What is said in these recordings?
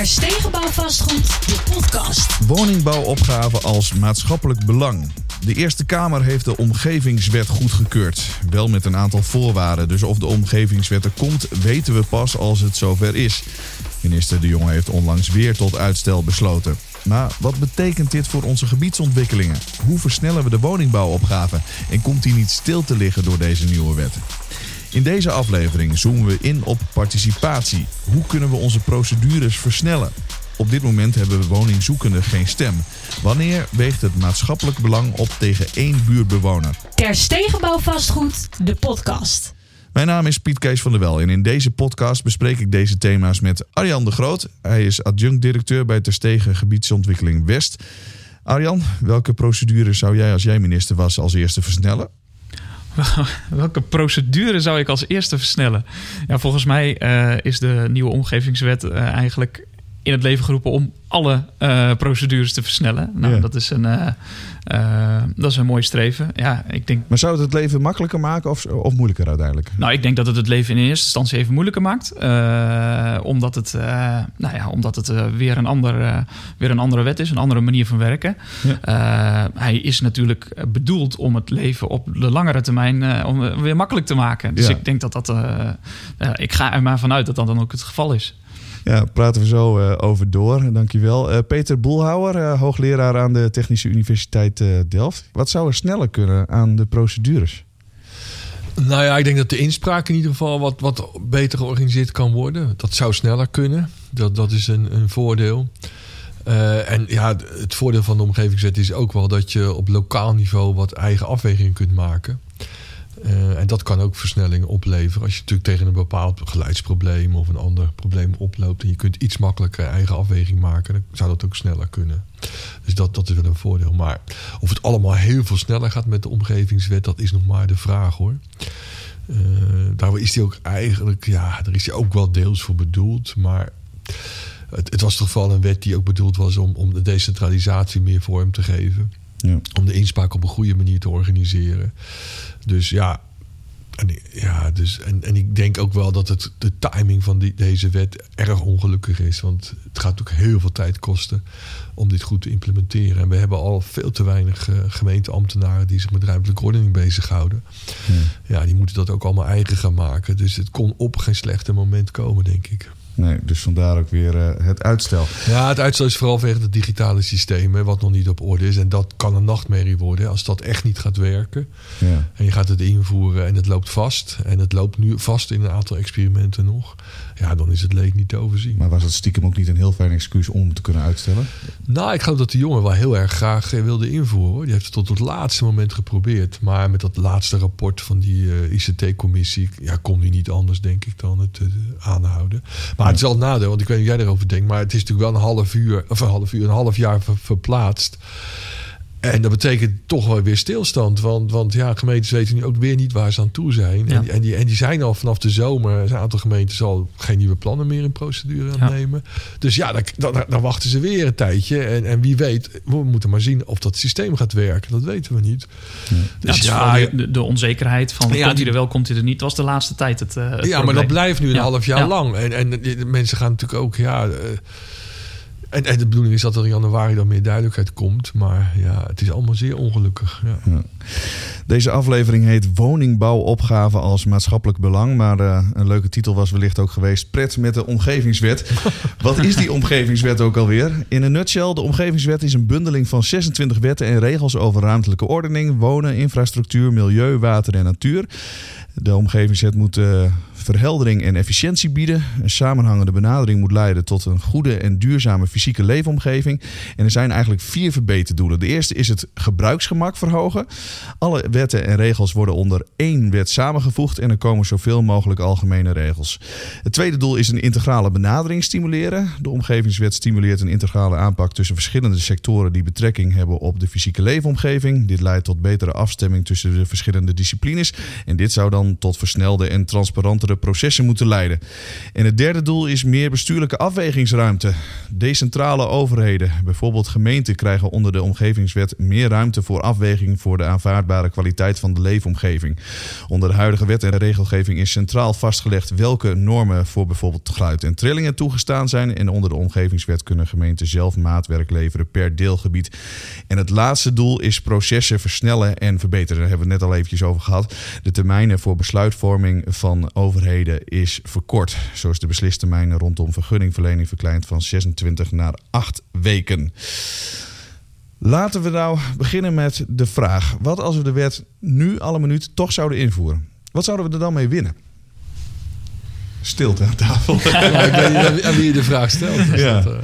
Terstegenbouw vastgoed, de podcast. Woningbouwopgave als maatschappelijk belang. De Eerste Kamer heeft de omgevingswet goedgekeurd. Wel met een aantal voorwaarden. Dus of de omgevingswet er komt, weten we pas als het zover is. Minister De Jonge heeft onlangs weer tot uitstel besloten. Maar wat betekent dit voor onze gebiedsontwikkelingen? Hoe versnellen we de woningbouwopgave? En komt die niet stil te liggen door deze nieuwe wet? In deze aflevering zoomen we in op participatie. Hoe kunnen we onze procedures versnellen? Op dit moment hebben we woningzoekenden geen stem. Wanneer weegt het maatschappelijk belang op tegen één buurtbewoner? Terstegenbouw vastgoed, de podcast. Mijn naam is Piet Kees van der Wel en in deze podcast bespreek ik deze thema's met Arjan de Groot. Hij is adjunct-directeur bij Terstegen Gebiedsontwikkeling West. Arjan, welke procedure zou jij als jij minister was als eerste versnellen? Welke procedure zou ik als eerste versnellen? Ja, volgens mij uh, is de nieuwe omgevingswet uh, eigenlijk in het leven geroepen om alle uh, procedures te versnellen. Nou, Ja. dat, is een, uh, uh, dat is een mooi streven. Ja, ik denk, Maar zou het het leven makkelijker maken of, of moeilijker uiteindelijk? nou, ik denk dat het het leven in eerste instantie even moeilijker maakt. Omdat het, nou ja, omdat het weer, een ander, uh, weer een andere wet is, een andere manier van werken. Ja. Hij is natuurlijk bedoeld om het leven op de langere termijn om weer makkelijk te maken. Dus Ja. ik denk dat dat. Ik ga er maar vanuit dat dat dan ook het geval is. Ja, praten we zo uh, over door. Dankjewel. Uh, Peter Boelhouwer, uh, hoogleraar aan de Technische Universiteit Delft. Wat zou er sneller kunnen aan de procedures? Nou ja, ik denk dat de inspraak in ieder geval wat, wat beter georganiseerd kan worden. Dat zou sneller kunnen. Dat, dat is een, een voordeel. En ja, het voordeel van de omgevingswet is ook wel dat je op lokaal niveau wat eigen afwegingen kunt maken. Uh, en dat kan ook versnelling opleveren. Als je natuurlijk tegen een bepaald geluidsprobleem of een ander probleem oploopt en je kunt iets makkelijker eigen afweging maken, dan zou dat ook sneller kunnen. Dus dat, dat is wel een voordeel. Maar of het allemaal heel veel sneller gaat met de omgevingswet, dat is nog maar de vraag hoor. Uh, daar is die ook eigenlijk, ja, daar is die ook wel deels voor bedoeld. Maar het, het was toch vooral een wet die ook bedoeld was om, om de decentralisatie meer vorm te geven. Ja. Om de inspraak op een goede manier te organiseren. Dus ja, en, ja dus, en, en ik denk ook wel dat het, de timing van die, deze wet erg ongelukkig is. Want het gaat ook heel veel tijd kosten om dit goed te implementeren. En we hebben al veel te weinig uh, gemeenteambtenaren die zich met ruimtelijke ordening bezighouden. Ja, die moeten dat ook allemaal eigen gaan maken. Dus het kon op geen slechte moment komen, denk ik. Nee, dus vandaar ook weer uh, het uitstel. Ja, het uitstel is vooral vanwege het digitale systeem, hè, wat nog niet op orde is. En dat kan een nachtmerrie worden als dat echt niet gaat werken. Ja. En je gaat het invoeren en het loopt vast. En het loopt nu vast in een aantal experimenten nog. Ja, dan is het leek niet te overzien. Maar was het stiekem ook niet een heel fijn excuus om te kunnen uitstellen? Nou, ik geloof dat de jongen wel heel erg graag wilde invoeren. Hoor. Die heeft het tot het laatste moment geprobeerd. Maar met dat laatste rapport van die uh, ICT-commissie... Ja, kon hij niet anders, denk ik, dan het uh, aanhouden. Maar het is een nadeel, want ik weet niet of jij erover denkt... maar het is natuurlijk wel een half uur, of een half uur, een half jaar ver, verplaatst... En dat betekent toch wel weer stilstand. Want, want ja, gemeentes weten nu ook weer niet waar ze aan toe zijn. Ja. En, en, die, en die zijn al vanaf de zomer. Een aantal gemeenten al geen nieuwe plannen meer in procedure aan nemen. Dus ja, dan, dan, dan, wachten ze weer een tijdje. En, en wie weet, we moeten maar zien of dat systeem gaat werken. Dat weten we niet. Ja. Dus ja, ja de, de, onzekerheid van komt hij er wel, komt hij er niet, was de laatste tijd het. Uh, het ja, probleem. maar dat blijft nu een half jaar lang. En, en de mensen gaan natuurlijk ook, ja. Uh, en, en, de bedoeling is dat er in januari dan meer duidelijkheid komt. Maar ja, het is allemaal zeer ongelukkig. Ja. Ja. Deze aflevering heet Woningbouwopgave als maatschappelijk belang. Maar uh, een leuke titel was wellicht ook geweest Pret met de omgevingswet. Wat is die omgevingswet ook alweer? In een nutshell, de omgevingswet is een bundeling van 26 wetten en regels over ruimtelijke ordening, wonen, infrastructuur, milieu, water en natuur. De omgevingswet moet uh, verheldering en efficiëntie bieden. Een samenhangende benadering moet leiden tot een goede en duurzame fysieke leefomgeving. En er zijn eigenlijk vier verbeterdoelen. De eerste is het gebruiksgemak verhogen. Alle wetten en regels worden onder één wet samengevoegd en er komen zoveel mogelijk algemene regels. Het tweede doel is een integrale benadering stimuleren. De omgevingswet stimuleert een integrale aanpak tussen verschillende sectoren die betrekking hebben op de fysieke leefomgeving. Dit leidt tot betere afstemming tussen de verschillende disciplines. En dit zou dan tot versnelde en transparantere processen moeten leiden. En het derde doel is meer bestuurlijke afwegingsruimte. Decentrale overheden, bijvoorbeeld gemeenten, krijgen onder de omgevingswet meer ruimte voor afweging voor de aanvaardbare kwaliteit van de leefomgeving. Onder de huidige wet en regelgeving is centraal vastgelegd welke normen voor bijvoorbeeld geluid en trillingen toegestaan zijn. En onder de omgevingswet kunnen gemeenten zelf maatwerk leveren per deelgebied. En het laatste doel is processen versnellen en verbeteren. Daar hebben we het net al eventjes over gehad. De termijnen voor besluitvorming van overheden is verkort. Zoals de beslistermijnen rondom vergunningverlening verkleind van 26 naar 8 weken. Laten we nou beginnen met de vraag: wat als we de wet nu alle minuut toch zouden invoeren? Wat zouden we er dan mee winnen? Stilte aan tafel. Ja, ik weet niet aan wie je de vraag stelt. Ja. dat, eh,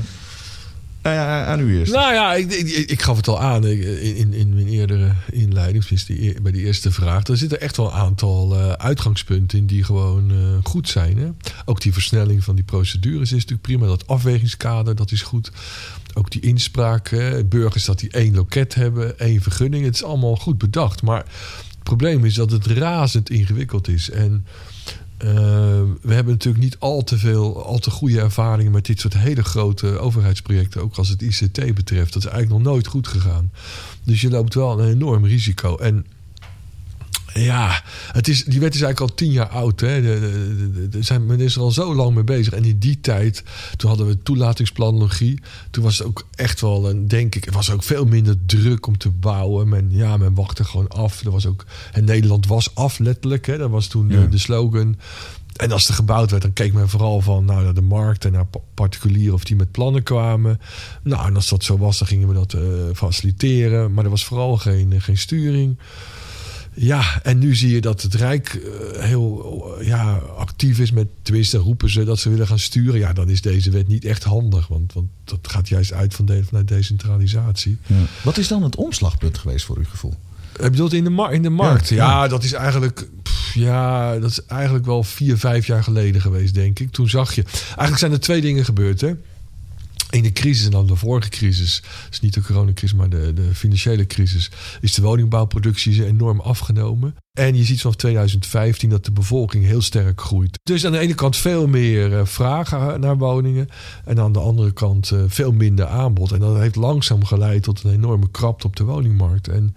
Nou ja, aan u eerst. Nou ja, ik, ik, ik gaf het al aan in, in, in mijn eerdere inleiding, die, eer- bij die eerste vraag. Er zitten echt wel een aantal eh, uitgangspunten in die gewoon eh, goed zijn. Hè? Ook die versnelling van die procedures is natuurlijk prima. Dat afwegingskader, dat is goed. Ook die inspraak, hè, burgers dat die één loket hebben, één vergunning. Het is allemaal goed bedacht. Maar het probleem is dat het razend ingewikkeld is. En eh, we hebben natuurlijk niet al te veel, al te goede ervaringen met dit soort hele grote overheidsprojecten, ook als het ICT betreft. Dat is eigenlijk nog nooit goed gegaan. Dus je loopt wel een enorm risico. En ja, het is, die wet is eigenlijk al tien jaar oud. Hè. De, de, de- de- zijn, men is er al zo lang mee bezig. En in die tijd, toen hadden we toelatingsplanologie. Toen was het ook echt wel een, denk ik, er was ook veel minder druk om te bouwen. Men, ja, men wachtte gewoon af. Er was ook, en Nederland was af, letterlijk. Hè. Dat was toen Ja. de, de slogan. En als er gebouwd werd, dan keek men vooral van nou, naar de markt en naar pa- particulieren of die met plannen kwamen. Nou, en als dat zo was, dan gingen we dat eh, faciliteren. Maar er was vooral geen, eh, geen sturing. Ja, en nu zie je dat het Rijk eh, heel eh, ja, actief is met, tenminste roepen ze dat ze willen gaan sturen. Ja, dan is deze wet niet echt handig, want, want dat gaat juist uit van de, vanuit decentralisatie. Ja. Wat is dan het omslagpunt geweest voor uw gevoel? Ik bedoel, in de, mar in de markt. Ja, Ja, ja. dat is eigenlijk. pff, ja, dat is eigenlijk wel vier, vijf jaar geleden geweest, denk ik. Toen zag je. Eigenlijk zijn er twee dingen gebeurd, hè. De crisis en dan de vorige crisis, dus niet de coronacrisis, maar de, de financiële crisis, is de woningbouwproductie enorm afgenomen. En je ziet vanaf 2015 dat de bevolking heel sterk groeit. Dus aan de ene kant veel meer eh, vragen naar woningen. En aan de andere kant eh, veel minder aanbod. En dat heeft langzaam geleid tot een enorme krapte op de woningmarkt. En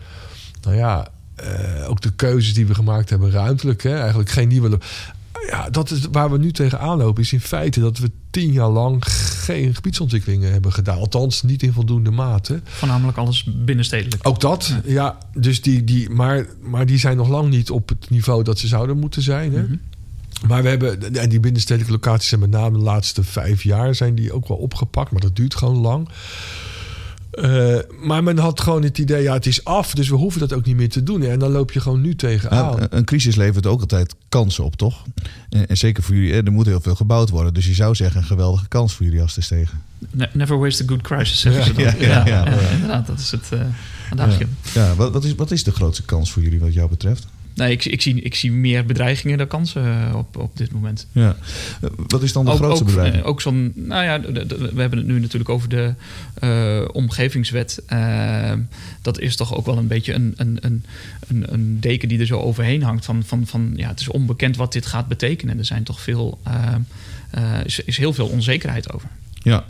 nou ja, eh, ook de keuzes die we gemaakt hebben ruimtelijk. Hè, eigenlijk geen nieuwe... Ja, dat is waar we nu tegenaan lopen. Is in feite dat we tien jaar lang geen gebiedsontwikkelingen hebben gedaan. Althans, niet in voldoende mate. Voornamelijk alles binnenstedelijk. Ook dat, ja. Dus die, die, maar, maar die zijn nog lang niet op het niveau dat ze zouden moeten zijn. Hè? Mhm. Maar we hebben, en die binnenstedelijke locaties zijn met name de laatste vijf jaar zijn die ook wel opgepakt. Maar dat duurt gewoon lang. Eh, maar men had gewoon het idee, ja, het is af, dus we hoeven dat ook niet meer te doen. En dan loop je gewoon nu tegenaan. Nou, een crisis levert ook altijd kansen op, toch? En, en zeker voor jullie, hè, er moet heel veel gebouwd worden. Dus je zou zeggen, een geweldige kans voor jullie als te stegen. Ne- Never waste a good crisis, zeggen ze dan. Ja, ja, ja. inderdaad, dat is het uh, adagium. Ja wat, wat, is, wat is de grootste kans voor jullie wat jou betreft? Nee, ik, ik, zie, ik zie meer bedreigingen dan kansen eh, op, op dit moment. Ja. Wat is dan de ook, grootste ook, bedreiging? ook zo'n, nou ja, we hebben het nu natuurlijk over de eh, omgevingswet. Eh, dat is toch ook wel een beetje een, een, een, een, een deken die er zo overheen hangt. Van, van, van ja, het is onbekend wat dit gaat betekenen. Er zijn toch veel, is, is heel veel onzekerheid over. Ja,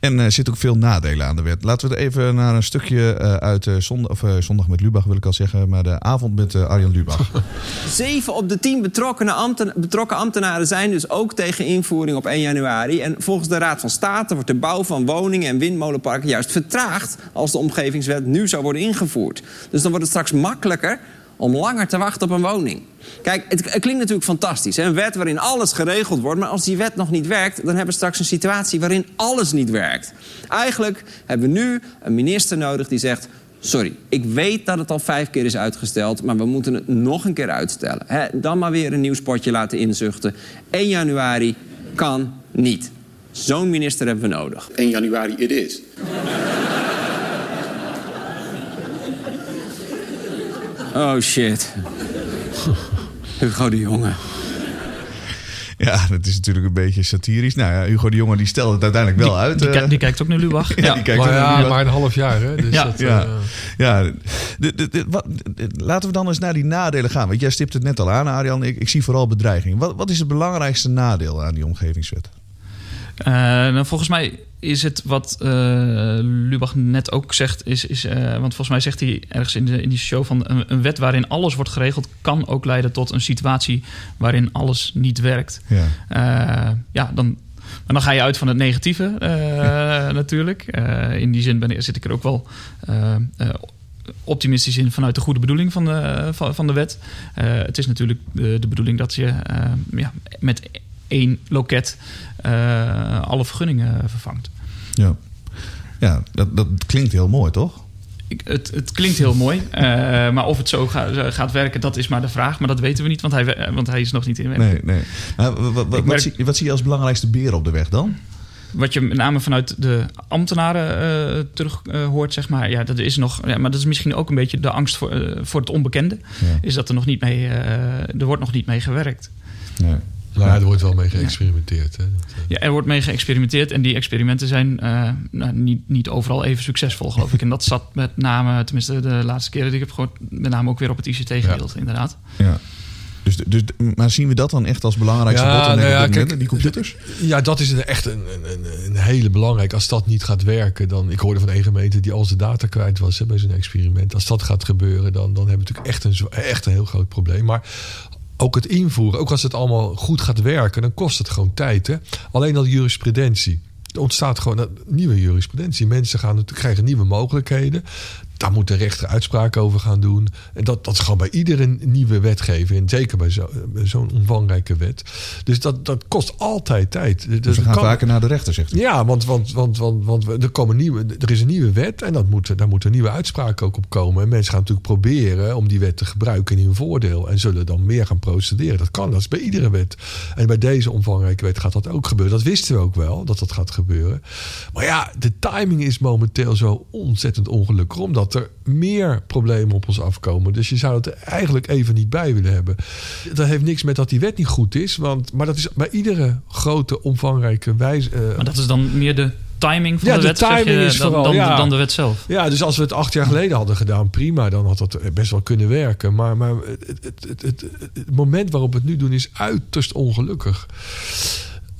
en er zit ook veel nadelen aan de wet. Laten we er even naar een stukje eh, uit eh, zondag, of, eh, zondag met Lubach, wil ik al zeggen, maar de avond met eh, Arjan Lubach. Zeven op de tien betrokkenen ambten- betrokken ambtenaren zijn dus ook tegen invoering op 1 januari. En volgens de Raad van State wordt de bouw van woningen en windmolenparken juist vertraagd als de omgevingswet nu zou worden ingevoerd. Dus dan wordt het straks makkelijker om langer te wachten op een woning. Kijk, het, klinkt natuurlijk fantastisch. Hè? Een wet waarin alles geregeld wordt. Maar als die wet nog niet werkt, dan hebben we straks een situatie waarin alles niet werkt. Eigenlijk hebben we nu een minister nodig die zegt. Sorry, ik weet dat het al vijf keer is uitgesteld, maar we moeten het nog een keer uitstellen. Dan maar weer een nieuw spotje laten inzuchten. 1 januari kan niet. Zo'n minister hebben we nodig. 1 januari it is. Oh shit. Hugo de Jonge. Ja, dat is natuurlijk een beetje satirisch. Nou ja, Hugo de Jonge die stelde het uiteindelijk wel die, uit. Die, eh. die, kijkt ook naar Lubach. ja, ja. die kijkt maar ook naar ja, Lubach. maar een half jaar, hè? Dus Ja. dat, Ja, eh, ja. De, de, de- wat, de- laten we dan eens naar die nadelen gaan. Want jij stipt het net al aan, Arjan. Ik, ik zie vooral bedreiging. Wat, wat is het belangrijkste nadeel aan die omgevingswet? Eh, nou, volgens mij is het wat eh, Lubach net ook zegt, is, is, eh, want volgens mij zegt hij ergens in, de, in die show van een, een wet waarin alles wordt geregeld, kan ook leiden tot een situatie waarin alles niet werkt. Ja. Ja, dan, maar dan ga je uit van het negatieve natuurlijk. In die zin ben, zit ik er ook wel optimistisch in vanuit de goede bedoeling van de, van, de wet. Het is natuurlijk de, de bedoeling dat je ja, met één loket eh, alle vergunningen vervangt. Ja, ja dat, dat klinkt heel mooi, toch? Ik, het, het klinkt heel mooi, eh, maar of het zo ga- gaat werken, dat is maar de vraag. Maar dat weten we niet, want hij, want hij is nog niet in werking. Nee, nee. Wat, merk- zie, wat zie je als belangrijkste beren op de weg dan? Wat je met name vanuit de ambtenaren eh, terug hoort, zeg maar. Ja, dat is nog. Ja, maar dat is misschien ook een beetje de angst voor, voor het onbekende. Ja. Is dat er nog niet mee. er wordt nog niet mee gewerkt. Nee. Nou ja, er wordt wel mee geëxperimenteerd. Hè? Dat, eh, Ja, er wordt mee geëxperimenteerd. En die experimenten zijn eh, nou, niet, niet overal even succesvol, geloof ik. En dat zat met name, tenminste de laatste keren die ik heb gehoord, met name ook weer op het ICT-gedeelte, inderdaad. Ja. Dus, dus, maar zien we dat dan echt als belangrijkste Ja, bottleneck nou ja, op dit kijk, moment, die computers? Ja, dat is een, echt een, een, een, een hele belangrijke. Als dat niet gaat werken, dan. Ik hoorde van één gemeente die al zijn data kwijt was hè, bij zo'n experiment. Als dat gaat gebeuren, dan, dan hebben we natuurlijk echt een, zo- echt een heel groot probleem. Maar ook het invoeren, ook als het allemaal goed gaat werken, dan kost het gewoon tijd. Hè? Alleen al jurisprudentie. Er ontstaat gewoon nieuwe jurisprudentie. Mensen gaan, krijgen nieuwe mogelijkheden. Daar moet de rechter uitspraak over gaan doen. En dat, dat is gewoon bij iedere nieuwe wetgeving. En zeker bij zo- zo'n omvangrijke wet. Dus dat, dat kost altijd tijd. Dus Dus we gaan kan- vaker naar de rechter, zegt u. ja, want, want, want, want, want we- er, komen nieuwe, er is een nieuwe wet en dat moet, daar moet een nieuwe uitspraak ook op komen. En mensen gaan natuurlijk proberen om die wet te gebruiken in hun voordeel. En zullen dan meer gaan procederen. Dat kan, dat is bij iedere wet. En bij deze omvangrijke wet gaat dat ook gebeuren. Dat wisten we ook wel, dat dat gaat gebeuren. Maar ja, de timing is momenteel zo ontzettend ongelukkig. Omdat er meer problemen op ons afkomen. Dus je zou het er eigenlijk even niet bij willen hebben. Dat heeft niks met dat die wet niet goed is. Want, maar dat is bij iedere grote, omvangrijke wijze. eh, Maar dat is dan meer de timing van Ja, de de wet, timing je, is dan, vooral, dan, ja. dan de wet zelf. Ja, dus als we het acht jaar geleden hadden gedaan, prima, dan had dat best wel kunnen werken. Maar, maar het, het, het, het, het moment waarop we het nu doen is uiterst ongelukkig.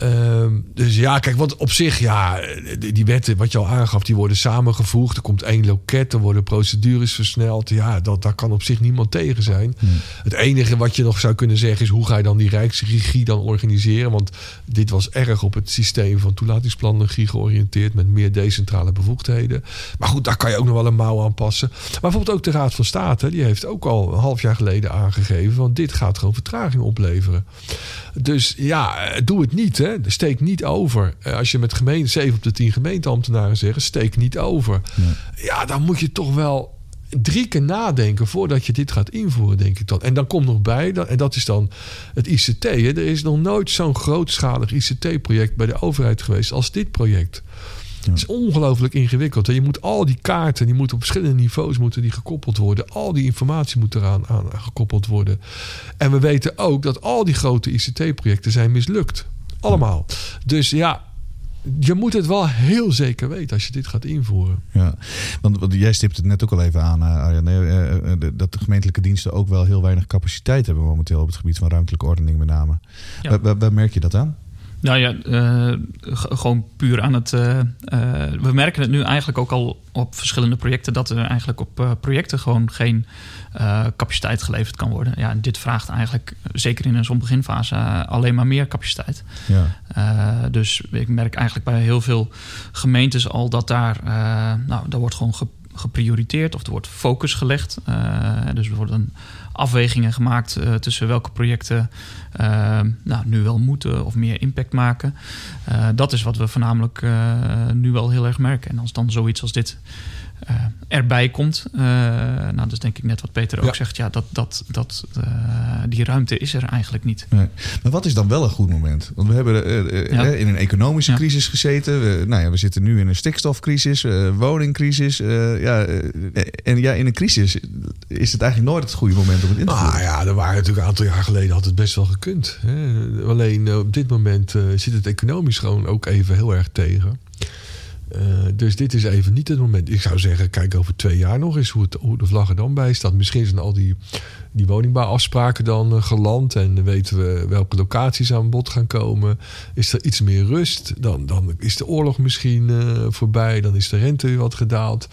Ehm, dus ja, kijk, want op zich, ja, die, die wetten, wat je al aangaf, die worden samengevoegd. Er komt één loket, er worden procedures versneld. Ja, dat, daar kan op zich niemand tegen zijn. Het enige wat je nog zou kunnen zeggen is, hoe ga je dan die rijksregie dan organiseren? Want dit was erg op het systeem van toelatingsplannen georiënteerd met meer decentrale bevoegdheden. Maar goed, daar kan je ook nog wel een mouw aan passen. Maar bijvoorbeeld ook de Raad van State, die heeft ook al een half jaar geleden aangegeven, want dit gaat gewoon vertraging opleveren. Dus ja, eh, doe het niet. Hè. Steek niet over. Eh, Als je met gemeente, 7 op de 10 gemeenteambtenaren zeggen, steek niet over. Ja, dan moet je toch wel drie keer nadenken voordat je dit gaat invoeren, denk ik dan. En dan komt nog bij, en dat is dan het ICT. Hè. Er is nog nooit zo'n grootschalig ICT-project bij de overheid geweest als dit project. Het is ongelooflijk ingewikkeld. Je moet al die kaarten, die moeten op verschillende niveaus moeten die gekoppeld worden. Al die informatie moet eraan aan gekoppeld worden. En we weten ook dat al die grote ICT-projecten zijn mislukt. Allemaal. Dus ja, je moet het wel heel zeker weten als je dit gaat invoeren. Ja, want, want jij stipt het net ook al even aan, eh, Arjan. eh, eh, Dat de gemeentelijke diensten ook wel heel weinig capaciteit hebben momenteel op het gebied van ruimtelijke ordening met name. Ja. Waar, waar- waar merk je dat aan? Nou ja, eh, gewoon puur aan het. eh, eh, we merken het nu eigenlijk ook al op verschillende projecten dat er eigenlijk op projecten gewoon geen capaciteit geleverd kan worden. Ja, en dit vraagt eigenlijk, zeker in zo'n beginfase, alleen maar meer capaciteit. Ja. Dus ik merk eigenlijk bij heel veel gemeentes al dat daar, nou, daar wordt gewoon ge- geprioriteerd of er wordt focus gelegd. Dus er worden afwegingen gemaakt eh, tussen welke projecten eh, nou, nu wel moeten of meer impact maken. Eh, dat is wat we voornamelijk nu wel heel erg merken. En als dan zoiets als dit eh, erbij komt. Uh, nou, dat is denk ik net wat Peter ook Ja. zegt. Ja, dat, dat, dat, eh, die ruimte is er eigenlijk niet. Nee. Maar wat is dan wel een goed moment? Want we hebben eh, eh, Ja. eh, in een economische Ja. crisis gezeten. We, nou ja, we zitten nu in een stikstofcrisis, eh, woningcrisis. eh, ja, eh, en ja, in een crisis is het eigenlijk nooit het goede moment om het in te voeren. Nou ja, er waren natuurlijk een aantal jaar geleden had het best wel gekund. Hè. Alleen eh, op dit moment eh, zit het economisch gewoon ook even heel erg tegen. Eh, dus dit is even niet het moment. Ik zou zeggen, kijk over twee jaar nog eens hoe, het, hoe de vlag er dan bij staat. Misschien zijn al die, die woningbouwafspraken dan eh, geland. En weten we welke locaties aan bod gaan komen. Is er iets meer rust? Dan, dan is de oorlog misschien eh, voorbij. Dan is de rente wat gedaald.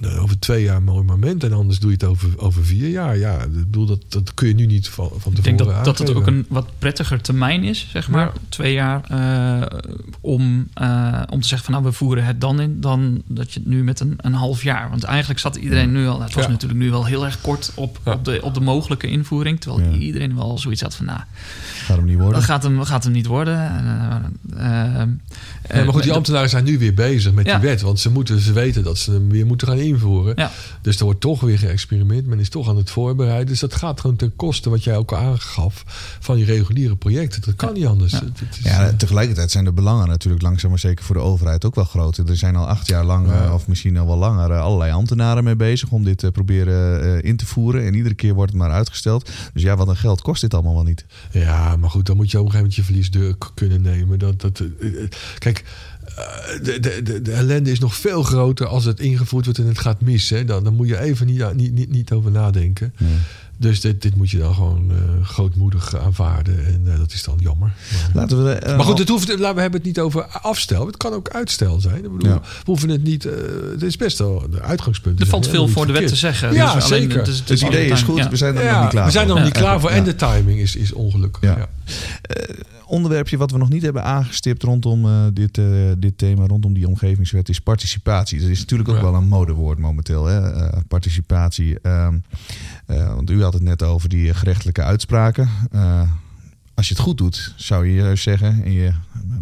Nou, over twee jaar een mooi moment. En anders doe je het over, over vier jaar. Ja, ik bedoel, dat, dat kun je nu niet van, van Ik tevoren denk dat, dat het ook een wat prettiger termijn is, zeg maar. Ja. Twee jaar. eh, om, eh, om te zeggen van nou, we voeren het dan in. Dan dat je het nu met een, een half jaar. Want eigenlijk zat iedereen nu al. Het was Ja. natuurlijk nu wel heel erg kort op, op, de, op de mogelijke invoering. Terwijl iedereen wel zoiets had van nou, Gaat hem niet worden. dat gaat hem, gaat hem niet worden. Eh, eh, eh, Ja, maar goed, die dat- ambtenaren zijn nu weer bezig met Ja. die wet. Want ze, moeten, ze weten dat ze hem weer moeten gaan invoeren. Ja. Dus er wordt toch weer geëxperimenteerd. Men is toch aan het voorbereiden. Dus dat gaat gewoon ten koste, wat jij ook al aangaf, van die reguliere projecten. Dat kan niet anders. Ja. Het- het is, Ja, eh, tegelijkertijd zijn de belangen natuurlijk langzaam maar zeker voor de overheid ook wel groot. Er zijn al acht jaar lang, Ja. eh, of misschien al wel langer, eh, allerlei ambtenaren mee bezig om dit te proberen eh, in te voeren. En iedere keer wordt het maar uitgesteld. Dus ja, wat een geld kost dit allemaal wel niet. Ja, maar goed, dan moet je op een gegeven moment je verliesdeur k- kunnen nemen. Dat, dat, eh, eh, kijk, eh, de, de, de, de ellende is nog veel groter als het ingevoerd wordt en het gaat mis. Hè. Dan, dan moet je even niet, niet, niet, niet over nadenken. Dus dit, dit moet je dan gewoon eh, grootmoedig aanvaarden. En eh, dat is dan jammer. Maar, Laten we, eh, maar goed, het hoeft, laten we hebben het niet over afstel. Het kan ook uitstel zijn. Ik bedoel, Ja. We hoeven het niet. eh, het is best wel de uitgangspunten. er valt veel voor de wet te zeggen. Ja, Dus alleen- zeker. het is- het idee is goed, ja. we zijn er nog Ja, niet klaar we zijn er voor. nog niet Ja. klaar voor. Ja. En de timing is, is ongelukkig. Ja. Ja. onderwerpje wat we nog niet hebben aangestipt rondom eh, dit, eh, dit thema, rondom die omgevingswet, is participatie. Dat is natuurlijk ook Ja. wel een modewoord momenteel, hè? eh, participatie. Ehm, eh, want u had het net over die gerechtelijke uitspraken. Eh, als je het goed doet, zou je juist zeggen, en je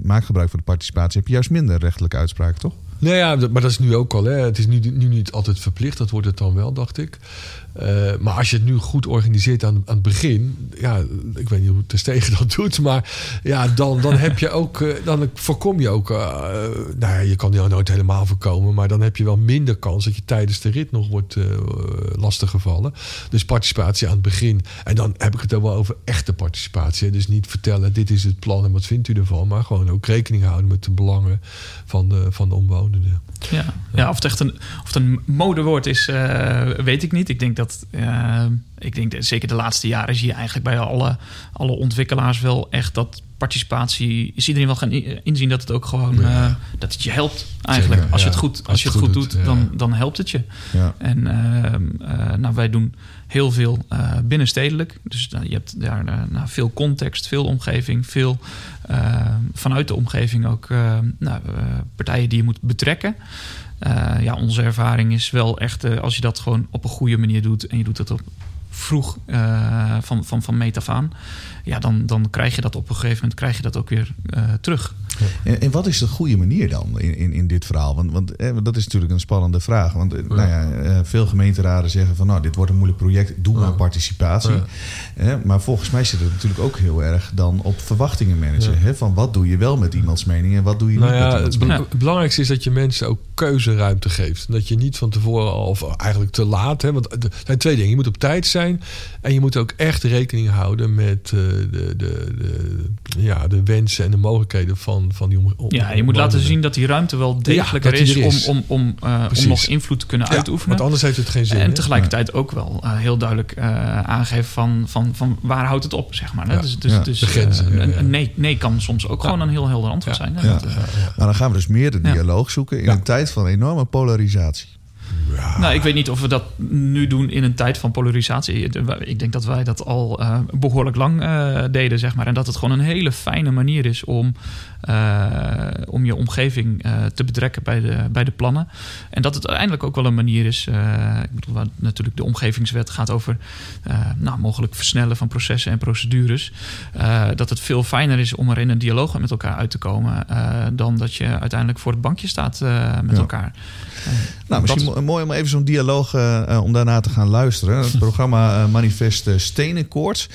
maakt gebruik van de participatie, heb je juist minder rechtelijke uitspraken, toch? Nou ja, maar dat is nu ook al. Hè. Het is nu, nu niet altijd verplicht. Dat wordt het dan wel, dacht ik. Eh, maar als je het nu goed organiseert aan, aan het begin. Ja, ik weet niet hoe Terstegen dat doet. Maar ja, dan, dan heb je ook. eh, dan voorkom je ook. eh, nou ja, je kan die nooit helemaal voorkomen. Maar dan heb je wel minder kans dat je tijdens de rit nog wordt lastiggevallen. Dus participatie aan het begin. En dan heb ik het ook wel over echte participatie. Dus niet vertellen: dit is het plan en wat vindt u ervan. Maar gewoon ook rekening houden met de belangen van de, van de omwonenden. Ja, ja of, het echt een, of het een modewoord is, weet ik niet. Ik denk dat, eh, ik denk dat zeker de laatste jaren zie je eigenlijk bij alle, alle ontwikkelaars wel echt dat participatie, is iedereen wel gaan i- inzien dat het ook gewoon, Ja. eh, dat het je helpt eigenlijk. Zeker, als je ja. het goed, als je het goed doet, ja. dan, dan helpt het je. Ja. En ehm, eh, nou, wij doen heel veel eh, binnenstedelijk. Dus je hebt daar eh, nou, veel context, veel omgeving, veel eh, vanuit de omgeving ook eh, nou, eh, partijen die je moet betrekken. Eh, ja, onze ervaring is wel echt, eh, als je dat gewoon op een goede manier doet en je doet dat op vroeg eh, van, van, van meet af aan, ja, dan, dan krijg je dat op een gegeven moment krijg je dat ook weer eh, terug. En, en wat is de goede manier dan in, in, in dit verhaal? Want, want eh, dat is natuurlijk een spannende vraag. Want eh, nou ja, eh, veel gemeenteraden zeggen van nou, dit wordt een moeilijk project, doe maar Ja. participatie. Ja. Eh, maar volgens mij zit het natuurlijk ook heel erg dan op verwachtingen managen. Ja. Hè? Van wat doe je wel met iemands mening en wat doe je Nou niet met iemands het, mening? het belangrijkste is dat je mensen ook keuzeruimte geeft. Dat je niet van tevoren al, of eigenlijk te laat, hè, want er zijn twee dingen. Je moet op tijd zijn en je moet ook echt rekening houden met eh, de, de, de, ja, de wensen en de mogelijkheden van, van die om, om- Ja, je moet laten zien dat die ruimte wel degelijk er is, is. om, om, om, eh, om nog invloed te kunnen Ja, uitoefenen. Want anders heeft het geen zin. En hè? tegelijkertijd ook wel eh, heel duidelijk eh, aangeven van, van, van waar houdt het op, zeg maar. Hè? Dus dus, ja, dus de grenzen, ja, een, ja. een nee, nee kan soms ook Ja. gewoon een heel helder antwoord Ja, zijn. Hè? Maar dan gaan we dus meer de Ja. dialoog zoeken in Ja. een tijd van enorme polarisatie. Nou, ik weet niet of we dat nu doen in een tijd van polarisatie. Ik denk dat wij dat al uh, behoorlijk lang uh, deden, zeg maar. En dat het gewoon een hele fijne manier is om, uh, om je omgeving te betrekken bij de, bij de plannen. En dat het uiteindelijk ook wel een manier is. ik bedoel, natuurlijk de omgevingswet gaat over nou, mogelijk versnellen van processen en procedures. dat het veel fijner is om er in een dialoog met elkaar uit te komen. dan dat je uiteindelijk voor het bankje staat met Ja. elkaar. Nou, misschien mooi om even zo'n dialoog eh, eh, om daarna te gaan luisteren. Het programma eh, Manifest Stenenkoorts.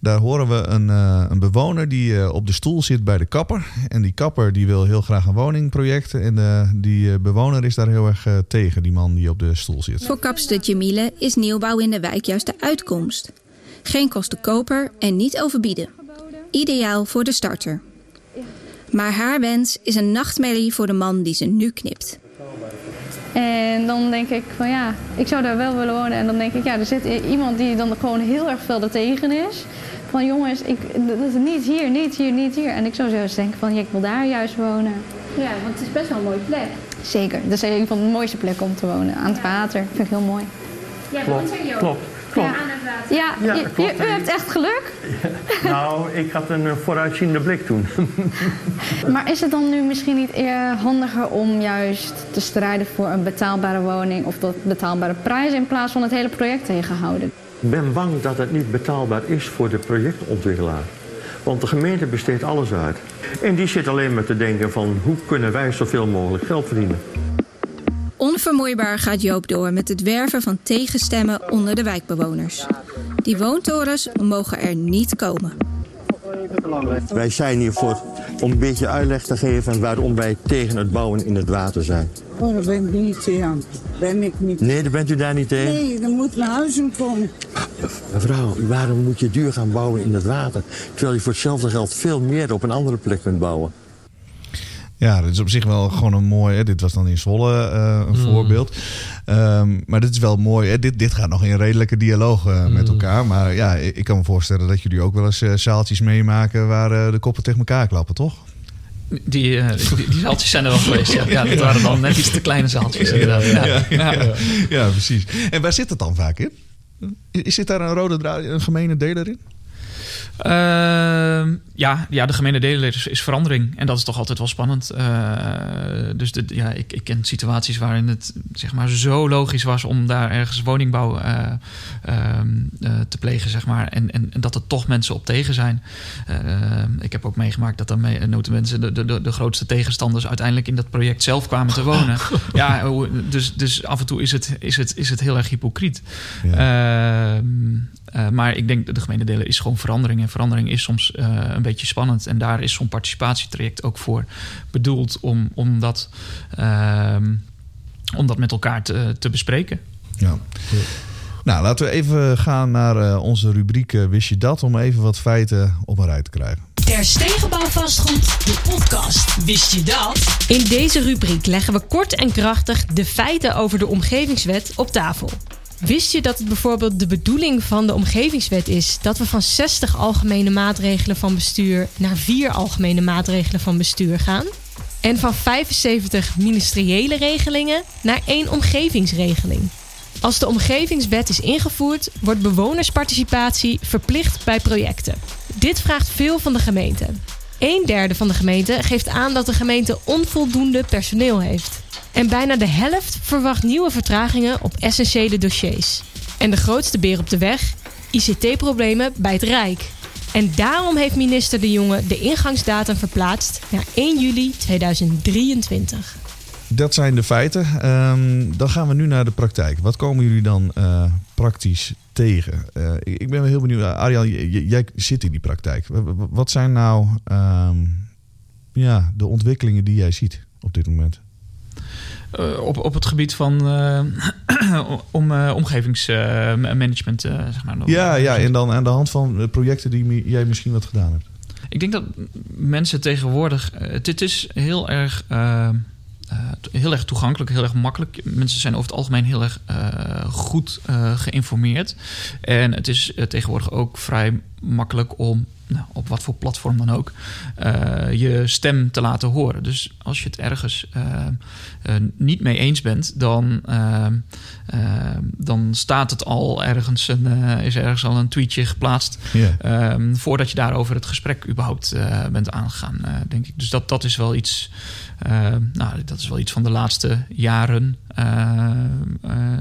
Daar horen we een, een bewoner die op de stoel zit bij de kapper. En die kapper die wil heel graag een woningproject. En die bewoner is daar heel erg tegen, die man die op de stoel zit. Voor kapster Jamile is nieuwbouw in de wijk juist de uitkomst. Geen kosten koper en niet overbieden. Ideaal voor de starter. Maar haar wens is een nachtmerrie voor de man die ze nu knipt. En dan denk ik van ja, ik zou daar wel willen wonen. En dan denk ik, ja, er zit iemand die dan gewoon heel erg veel er tegen is. Van jongens, ik, dat is niet hier, niet hier, niet hier. En ik zou juist denken van ja, ik wil daar juist wonen. Ja, want het is best wel een mooie plek. Zeker, dat is een van de mooiste plekken om te wonen. Aan het water, vind ik heel mooi. Er, joh. Klopt, klopt. Ja. Ja, Ja, je- klopt. je- u hebt echt geluk. Nou, ik had een eh, vooruitziende blik toen. Maar is het dan nu misschien niet eer handiger om juist te strijden voor een betaalbare woning of tot betaalbare prijs in plaats van het hele project tegenhouden? Ik ben bang dat het niet betaalbaar is voor de projectontwikkelaar. Want de gemeente besteedt alles uit. En die zit alleen maar te denken van hoe kunnen wij zoveel mogelijk geld verdienen. Onvermoeibaar gaat Joop door met het werven van tegenstemmen onder de wijkbewoners. Die woontorens mogen er niet komen. Wij zijn hier voor om een beetje uitleg te geven waarom wij tegen het bouwen in het water zijn. Oh, daar ben ik niet tegen. Ben ik niet. Nee, daar bent u daar niet tegen? Nee, er moet naar huizen komen. Mevrouw, waarom moet je duur gaan bouwen in het water? Terwijl je voor hetzelfde geld veel meer op een andere plek kunt bouwen. Ja, dit is op zich wel gewoon een mooi. Hè, dit was dan in Zwolle eh, een Mm. voorbeeld. Ehm, maar dit is wel mooi. Hè, dit, dit gaat nog in redelijke dialoog eh, met Mm. elkaar. Maar ja, ik ik kan me voorstellen dat jullie ook wel eens eh, zaaltjes meemaken waar de koppen tegen elkaar klappen, toch? Die, die, die zaaltjes zijn er wel geweest. Ja, ja dat waren dan net iets te kleine zaaltjes. Inderdaad. Ja, ja. ja, ja, precies. En waar zit het dan vaak in? Is zit daar een rode draad, een gemene deler in? Ehm, ja, ja, de gemene deler is, is verandering. En dat is toch altijd wel spannend. Eh, dus de, ja, ik, ik ken situaties waarin het zeg maar, zo logisch was om daar ergens woningbouw eh, ehm, eh, te plegen. Zeg maar, en, en, en dat er toch mensen op tegen zijn. Eh, ik heb ook meegemaakt dat dan mee, mensen, de, de, de grootste tegenstanders, uiteindelijk in dat project zelf kwamen te wonen. ja, hoe- dus, dus af en toe is het, is het, is het heel erg hypocriet. Ehm, eh, maar ik denk dat de gemene delen is gewoon verandering. En verandering is soms eh, een beetje spannend. En daar is zo'n participatietraject ook voor bedoeld om, om, dat, ehm, om dat met elkaar te, te bespreken. Ja. Nou, laten we even gaan naar eh, onze rubriek Wist je dat? Om even wat feiten op een rij te krijgen. Ter Stegenbouw Vastgoed, de podcast. Wist je dat? In deze rubriek leggen we kort en krachtig de feiten over de omgevingswet op tafel. Wist je dat het bijvoorbeeld de bedoeling van de omgevingswet is dat we van 60 algemene maatregelen van bestuur naar 4 algemene maatregelen van bestuur gaan? En van 75 ministeriële regelingen naar één omgevingsregeling? Als de omgevingswet is ingevoerd, wordt bewonersparticipatie verplicht bij projecten. Dit vraagt veel van de gemeente. Een derde van de gemeente geeft aan dat de gemeente onvoldoende personeel heeft. En bijna de helft verwacht nieuwe vertragingen op essentiële dossiers. En de grootste beer op de weg: ICT-problemen bij het Rijk. En daarom heeft minister De Jonge de ingangsdatum verplaatst naar 1 juli 2023. Dat zijn de feiten. Ehm, dan gaan we nu naar de praktijk. Wat komen jullie dan eh, praktisch tegen? Eh, ik, ik ben wel heel benieuwd. Arjan, j- j- jij zit in die praktijk. Wat zijn nou ehm, ja, de ontwikkelingen die jij ziet op dit moment? Eh, op, op het gebied van eh, om, omgevingsmanagement, zeg maar. Ja, ja, en dan aan de hand van de projecten die jij misschien wat gedaan hebt. Ik denk dat mensen tegenwoordig. Het, het is heel erg. Eh, heel erg toegankelijk, heel erg makkelijk. Mensen zijn over het algemeen heel erg eh, goed eh, geïnformeerd. En het is tegenwoordig ook vrij makkelijk om nou, op wat voor platform dan ook, eh, je stem te laten horen. Dus als je het ergens eh, eh, niet mee eens bent, dan, dan staat het al ergens, een, is ergens al een tweetje geplaatst. Ehm, voordat je daarover het gesprek überhaupt bent aangegaan, denk ik. Dus dat, dat is wel iets. nou, dat is wel iets van de laatste jaren.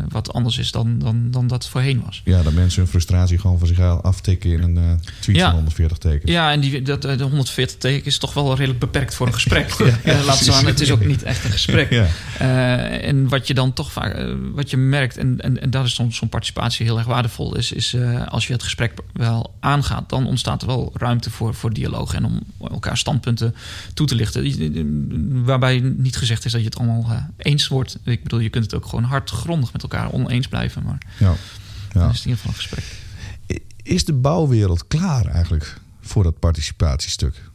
wat anders is dan, dan, dan dat voorheen was. Ja, dat mensen hun frustratie gewoon van zich aftikken in een tweet Ja. van 140 tekens. Ja, en die, dat, eh, de 140 tekens is toch wel redelijk beperkt voor een gesprek. Ja, ja, laat staan, het is ook niet echt een gesprek. Ja. Eh, en wat je dan toch vaak, eh, wat je merkt, en, en, en daar is soms zo'n participatie heel erg waardevol, is, is eh, als je het gesprek wel aangaat, dan ontstaat er wel ruimte voor, voor dialoog en om elkaar standpunten toe te lichten. Waarbij niet gezegd is dat je het allemaal eh, eens wordt. Ik bedoel, je kunt het ook gewoon hardgrondig met elkaar oneens blijven, maar Ja. Ja. dan is in ieder geval een gesprek. Is de bouwwereld klaar eigenlijk voor dat participatiestuk?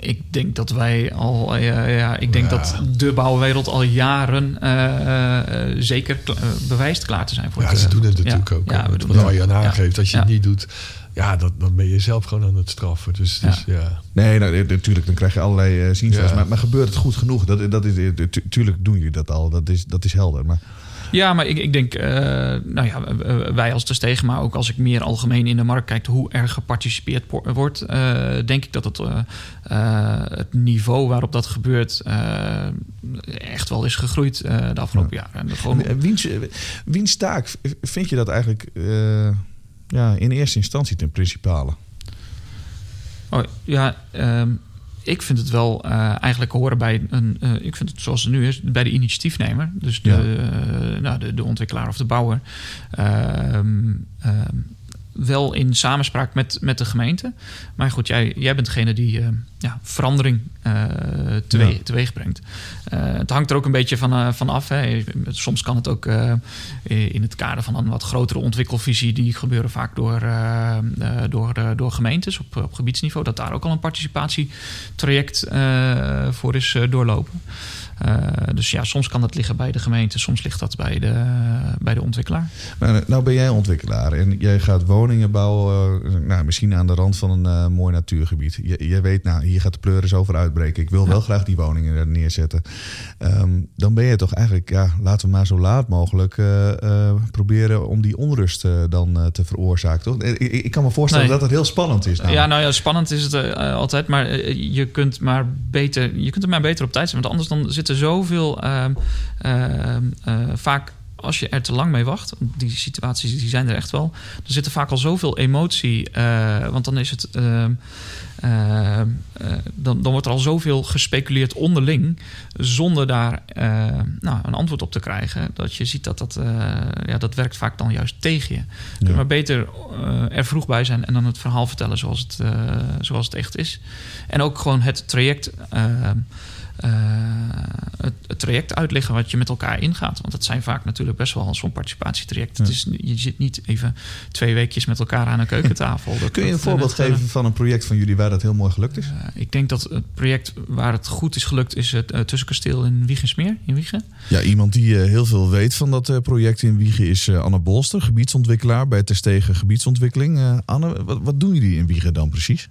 Ik denk dat wij al, eh, ja, ik denk dat de bouwwereld al jaren eh, eh, zeker eh, bewijst klaar te zijn voor Ja, het. ze doen het ja. natuurlijk ook. Ja, we wat. Arjan Ja. aangeeft, als je Ja. het niet doet, ja, dat, dan ben je zelf gewoon aan het straffen. Dus, dus ja. Nee, nou, natuurlijk, dan krijg je allerlei zienswijzen. Ja. Maar, maar gebeurt het goed genoeg? Dat, dat is, tu- tuurlijk doen jullie dat al, dat is, dat is helder. Maar Ja, maar ik, ik denk, eh, nou ja, wij als de maar ook als ik meer algemeen in de markt kijk hoe er geparticipeerd wordt, eh, denk ik dat het, eh, het niveau waarop dat gebeurt echt wel is gegroeid de afgelopen jaren. En gewoon, En wiens, wiens taak vind je dat eigenlijk ja, in eerste instantie ten principale? Oh, ja, ehm, ik vind het wel eh, eigenlijk horen bij een. eh, ik vind het zoals het nu is, bij de initiatiefnemer. Dus de, Ja. eh, nou, de, de ontwikkelaar of de bouwer. Ehm, ehm, wel in samenspraak met, met de gemeente. Maar goed, jij, jij bent degene die eh, ja, verandering eh teweeg, Ja. teweeg brengt. Eh, het hangt er ook een beetje van, van af. Hè. Soms kan het ook in het kader van een wat grotere ontwikkelvisie... die gebeuren vaak door, door, door gemeentes op, op gebiedsniveau... dat daar ook al een participatietraject voor is doorlopen. Eh, dus ja, soms kan dat liggen bij de gemeente... soms ligt dat bij de, bij de ontwikkelaar. Nou, nou ben jij ontwikkelaar en jij gaat woningen bouwen, eh, nou, misschien aan de rand van een eh, mooi natuurgebied. Je, jij weet, nou, hier gaat de pleuris over uitbreken. Ik wil wel graag die woningen er neerzetten. Ehm, dan ben je toch eigenlijk, ja, laten we maar zo laat mogelijk eh, eh, proberen om die onrust eh, dan eh, te veroorzaken. Toch? Ik, kan me voorstellen Nee. dat het heel spannend is. Ja, nou ja, spannend is het eh, altijd, maar eh, je kunt maar beter, je kunt er maar beter op tijd zijn, want anders dan zit er zoveel ehm, ehm, eh, vaak. Als je er te lang mee wacht, die situaties die zijn er echt wel. Er zit er vaak al zoveel emotie. eh, want dan is het. ehm, eh, dan, dan wordt er al zoveel gespeculeerd onderling. zonder daar nou, een antwoord op te krijgen. Dat je ziet dat dat. ja, dat werkt vaak dan juist tegen je. Maar beter er vroeg bij zijn en dan het verhaal vertellen zoals het, zoals het echt is. En ook gewoon het traject. Eh, eh, het, het traject uitleggen wat je met elkaar ingaat. Want dat zijn vaak natuurlijk best wel zo'n participatietraject. Het is, je zit niet even twee weekjes met elkaar aan een keukentafel. Dat- Kun je een dat- voorbeeld dat, eh, geven van een project van jullie waar dat heel mooi gelukt is? ik denk dat het project waar het goed is gelukt... is het uh, Tussenkasteel in Wiegensmeer, in Wiegen. Ja, iemand die eh, heel veel weet van dat eh, project in Wiegen is eh, Anne Bolster, gebiedsontwikkelaar bij Terstegen Gebiedsontwikkeling. Eh, Anne, wat, wat doen jullie in Wiegen dan precies?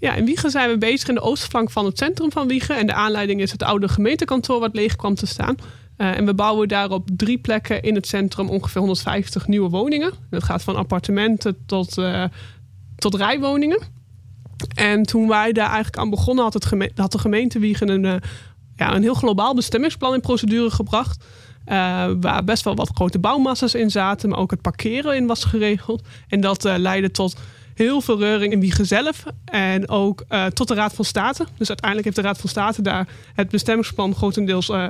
Ja, in Wiegen zijn we bezig in de oostflank van het centrum van Wiegen. En de aanleiding is het oude gemeentekantoor wat leeg kwam te staan. Uh, en we bouwen daar op drie plekken in het centrum ongeveer 150 nieuwe woningen. Dat gaat van appartementen tot, uh, tot rijwoningen. En toen wij daar eigenlijk aan begonnen, had, het had de gemeente Wiegen een, uh, ja, een heel globaal bestemmingsplan in procedure gebracht. Waar best wel wat grote bouwmassa's in zaten, maar ook het parkeren in was geregeld. En dat leidde tot heel veel reuring in Wiegen zelf. En ook uh, tot de Raad van State. Dus uiteindelijk heeft de Raad van State daar het bestemmingsplan grotendeels uh,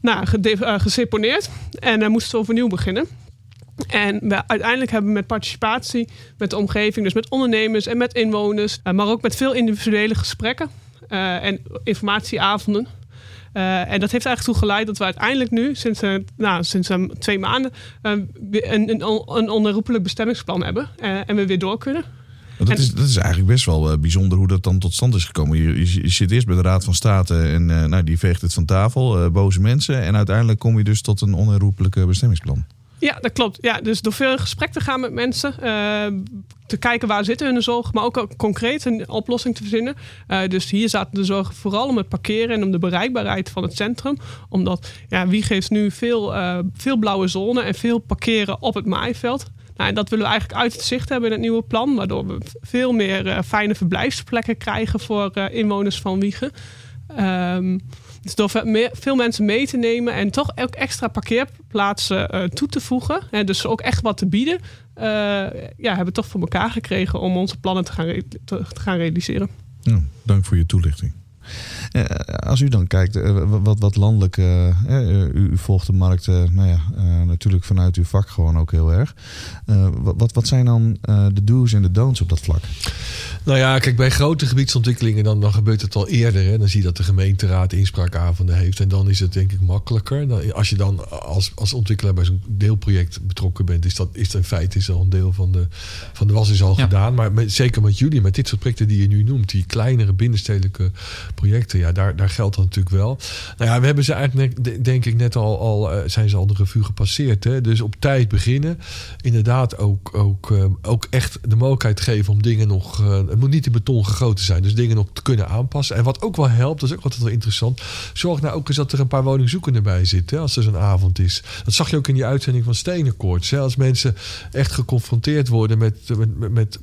nou, uh, geseponeerd. En uh, moesten we overnieuw beginnen. En we uiteindelijk hebben we met participatie, met de omgeving, dus met ondernemers en met inwoners, maar ook met veel individuele gesprekken en informatieavonden. Uh, en dat heeft eigenlijk toe geleid dat we uiteindelijk nu, sinds, uh, nou, sinds uh, twee maanden, een, een, een onherroepelijk bestemmingsplan hebben. eh, en we weer door kunnen. Dat, is, dat is eigenlijk best wel bijzonder hoe dat dan tot stand is gekomen. Je, je, je zit eerst bij de Raad van State en uh, nou, die veegt het van tafel, uh, boze mensen. En uiteindelijk kom je dus tot een onherroepelijke bestemmingsplan. Ja, dat klopt. Ja, dus door veel gesprek te gaan met mensen, uh, te kijken waar zitten hun zorgen, maar ook concreet een oplossing te verzinnen. Uh, dus hier zaten de zorgen vooral om het parkeren en om de bereikbaarheid van het centrum. Omdat ja, wie geeft nu veel, uh, veel blauwe zone en veel parkeren op het maaiveld. Nou, en dat willen we eigenlijk uit het zicht hebben in het nieuwe plan, waardoor we veel meer fijne verblijfsplekken krijgen voor inwoners van Wiegen. Um, dus door veel mensen mee te nemen en toch ook extra parkeerplaatsen uh, toe te voegen. Dus ook echt wat te bieden. Uh, ja, hebben we toch voor elkaar gekregen om onze plannen te gaan, te, gaan realiseren. Ja, dank voor je toelichting. Uh, als u dan kijkt, wat, wat landelijk, u, u, volgt de markt nou ja, natuurlijk vanuit uw vak gewoon ook heel erg. wat, wat zijn dan de do's en de don'ts op dat vlak? Nou ja, kijk, bij grote gebiedsontwikkelingen dan, dan gebeurt het al eerder. Hè. Dan zie je dat de gemeenteraad inspraakavonden heeft. En dan is het denk ik makkelijker. Dan, als je dan als, als ontwikkelaar bij zo'n deelproject betrokken bent, is dat is in feite is al een deel van de, van de was is al gedaan. Maar met, zeker met jullie, met dit soort projecten die je nu noemt, die kleinere binnenstedelijke projecten, ja, daar, daar geldt dat natuurlijk wel. Nou ja, we hebben ze eigenlijk, denk ik, net al, al uh, zijn ze al de revue gepasseerd. Hè. Dus op tijd beginnen. Inderdaad ook, ook, uh, ook echt de mogelijkheid geven om dingen nog. Het moet niet in beton gegoten zijn. Dus dingen nog te kunnen aanpassen. En wat ook wel helpt, dat is ook altijd wel interessant. Zorg nou ook eens dat er een paar woningzoekenden bij zitten. Als er zo'n avond is. Dat zag je ook in die uitzending van Stenenkoorts. Als mensen echt geconfronteerd worden met, met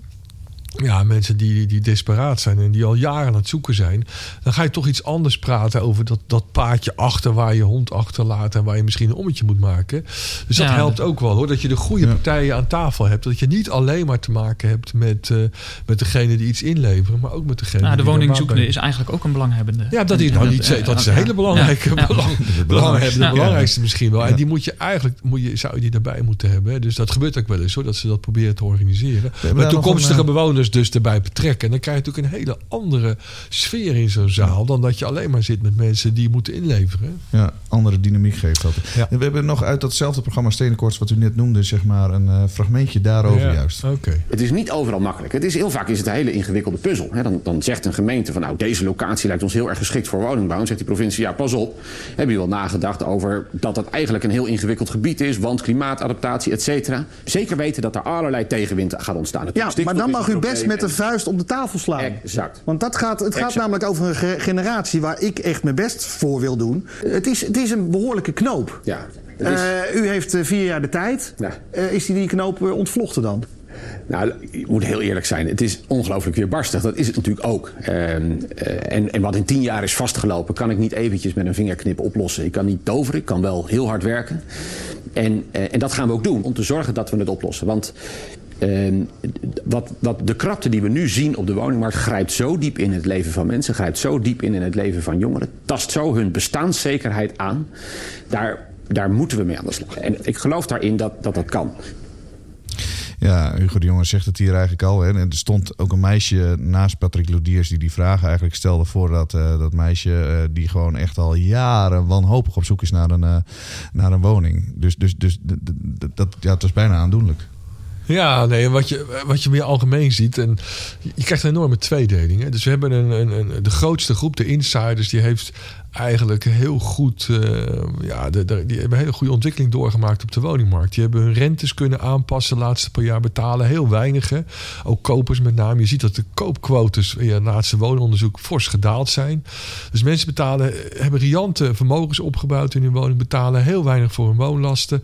ja, mensen die, die desperaat zijn en die al jaren aan het zoeken zijn. Dan ga je toch iets anders praten over dat, dat paadje achter waar je hond achterlaat en waar je misschien een ommetje moet maken. Dus dat helpt ook wel hoor. Dat je de goede partijen aan tafel hebt. Dat je niet alleen maar te maken hebt met, uh, met degene die iets inleveren, maar ook met degene nou, de woningzoekende is eigenlijk ook een belanghebbende. Ja, dat is, nou niet, dat is een hele belangrijke. Belang, belanghebbende, belangrijkste misschien wel. En die moet je eigenlijk, moet je, zou je die daarbij moeten hebben. Dus dat gebeurt ook wel eens hoor, dat ze dat proberen te organiseren. Met toekomstige bewoners dus erbij betrekken. En dan krijg je natuurlijk een hele andere sfeer in zo'n zaal... dan dat je alleen maar zit met mensen die moeten inleveren. Ja, andere dynamiek geeft dat. Ja. En we hebben nog uit datzelfde programma Stenenkorts... wat u net noemde, zeg maar een uh, fragmentje daarover ja, juist. Okay. Het is niet overal makkelijk. Het is, heel vaak is het een hele ingewikkelde puzzel. dan, dan zegt een gemeente van... nou, deze locatie lijkt ons heel erg geschikt voor woningbouw. En zegt die provincie, ja, pas op. Heb je wel nagedacht over dat het eigenlijk een heel ingewikkeld gebied is... want klimaatadaptatie, et cetera. Zeker weten dat er allerlei tegenwind gaat ontstaan. Ja, maar dan mag u best met de vuist op de tafel slaan. Exact. Want dat gaat, het gaat namelijk over een generatie waar ik echt mijn best voor wil doen. Het is, het is een behoorlijke knoop. Ja. Uh, u heeft vier jaar de tijd. Ja. Uh, is die, die knoop ontvlochten dan? Nou, ik moet heel eerlijk zijn. Het is ongelooflijk weerbarstig. Dat is het natuurlijk ook. Uh, en, en, wat in tien jaar is vastgelopen... kan ik niet eventjes met een vingerknip oplossen. Ik kan niet toveren, ik kan wel heel hard werken. En, en dat gaan we ook doen om te zorgen dat we het oplossen. Want uh, wat, wat de krapte die we nu zien op de woningmarkt grijpt zo diep in het leven van mensen, grijpt zo diep in in het leven van jongeren, tast zo hun bestaanszekerheid aan. Daar, daar moeten we mee aan de slag. En ik geloof daarin dat dat, dat kan. Ja, Hugo de Jonge zegt het hier eigenlijk al. Hè. En er stond ook een meisje naast Patrick Lodiers die die vragen eigenlijk stelde voor dat, uh, dat meisje uh, die gewoon echt al jaren wanhopig op zoek is naar een, uh, naar een woning. Dus, dus, dus dat, ja, het was bijna aandoenlijk. Ja, nee, wat je, wat je meer algemeen ziet. En je krijgt een enorme tweedeling. Hè? Dus we hebben een, een, een, de grootste groep, de insiders, die heeft eigenlijk heel goed. Uh, ja, de, die hebben een hele goede ontwikkeling doorgemaakt op de woningmarkt. Die hebben hun rentes kunnen aanpassen de laatste paar jaar betalen. Heel weinig. Ook kopers met name. Je ziet dat de koopquotes in het laatste woningonderzoek fors gedaald zijn. Dus mensen betalen, hebben riante vermogens opgebouwd in hun woning. Betalen heel weinig voor hun woonlasten.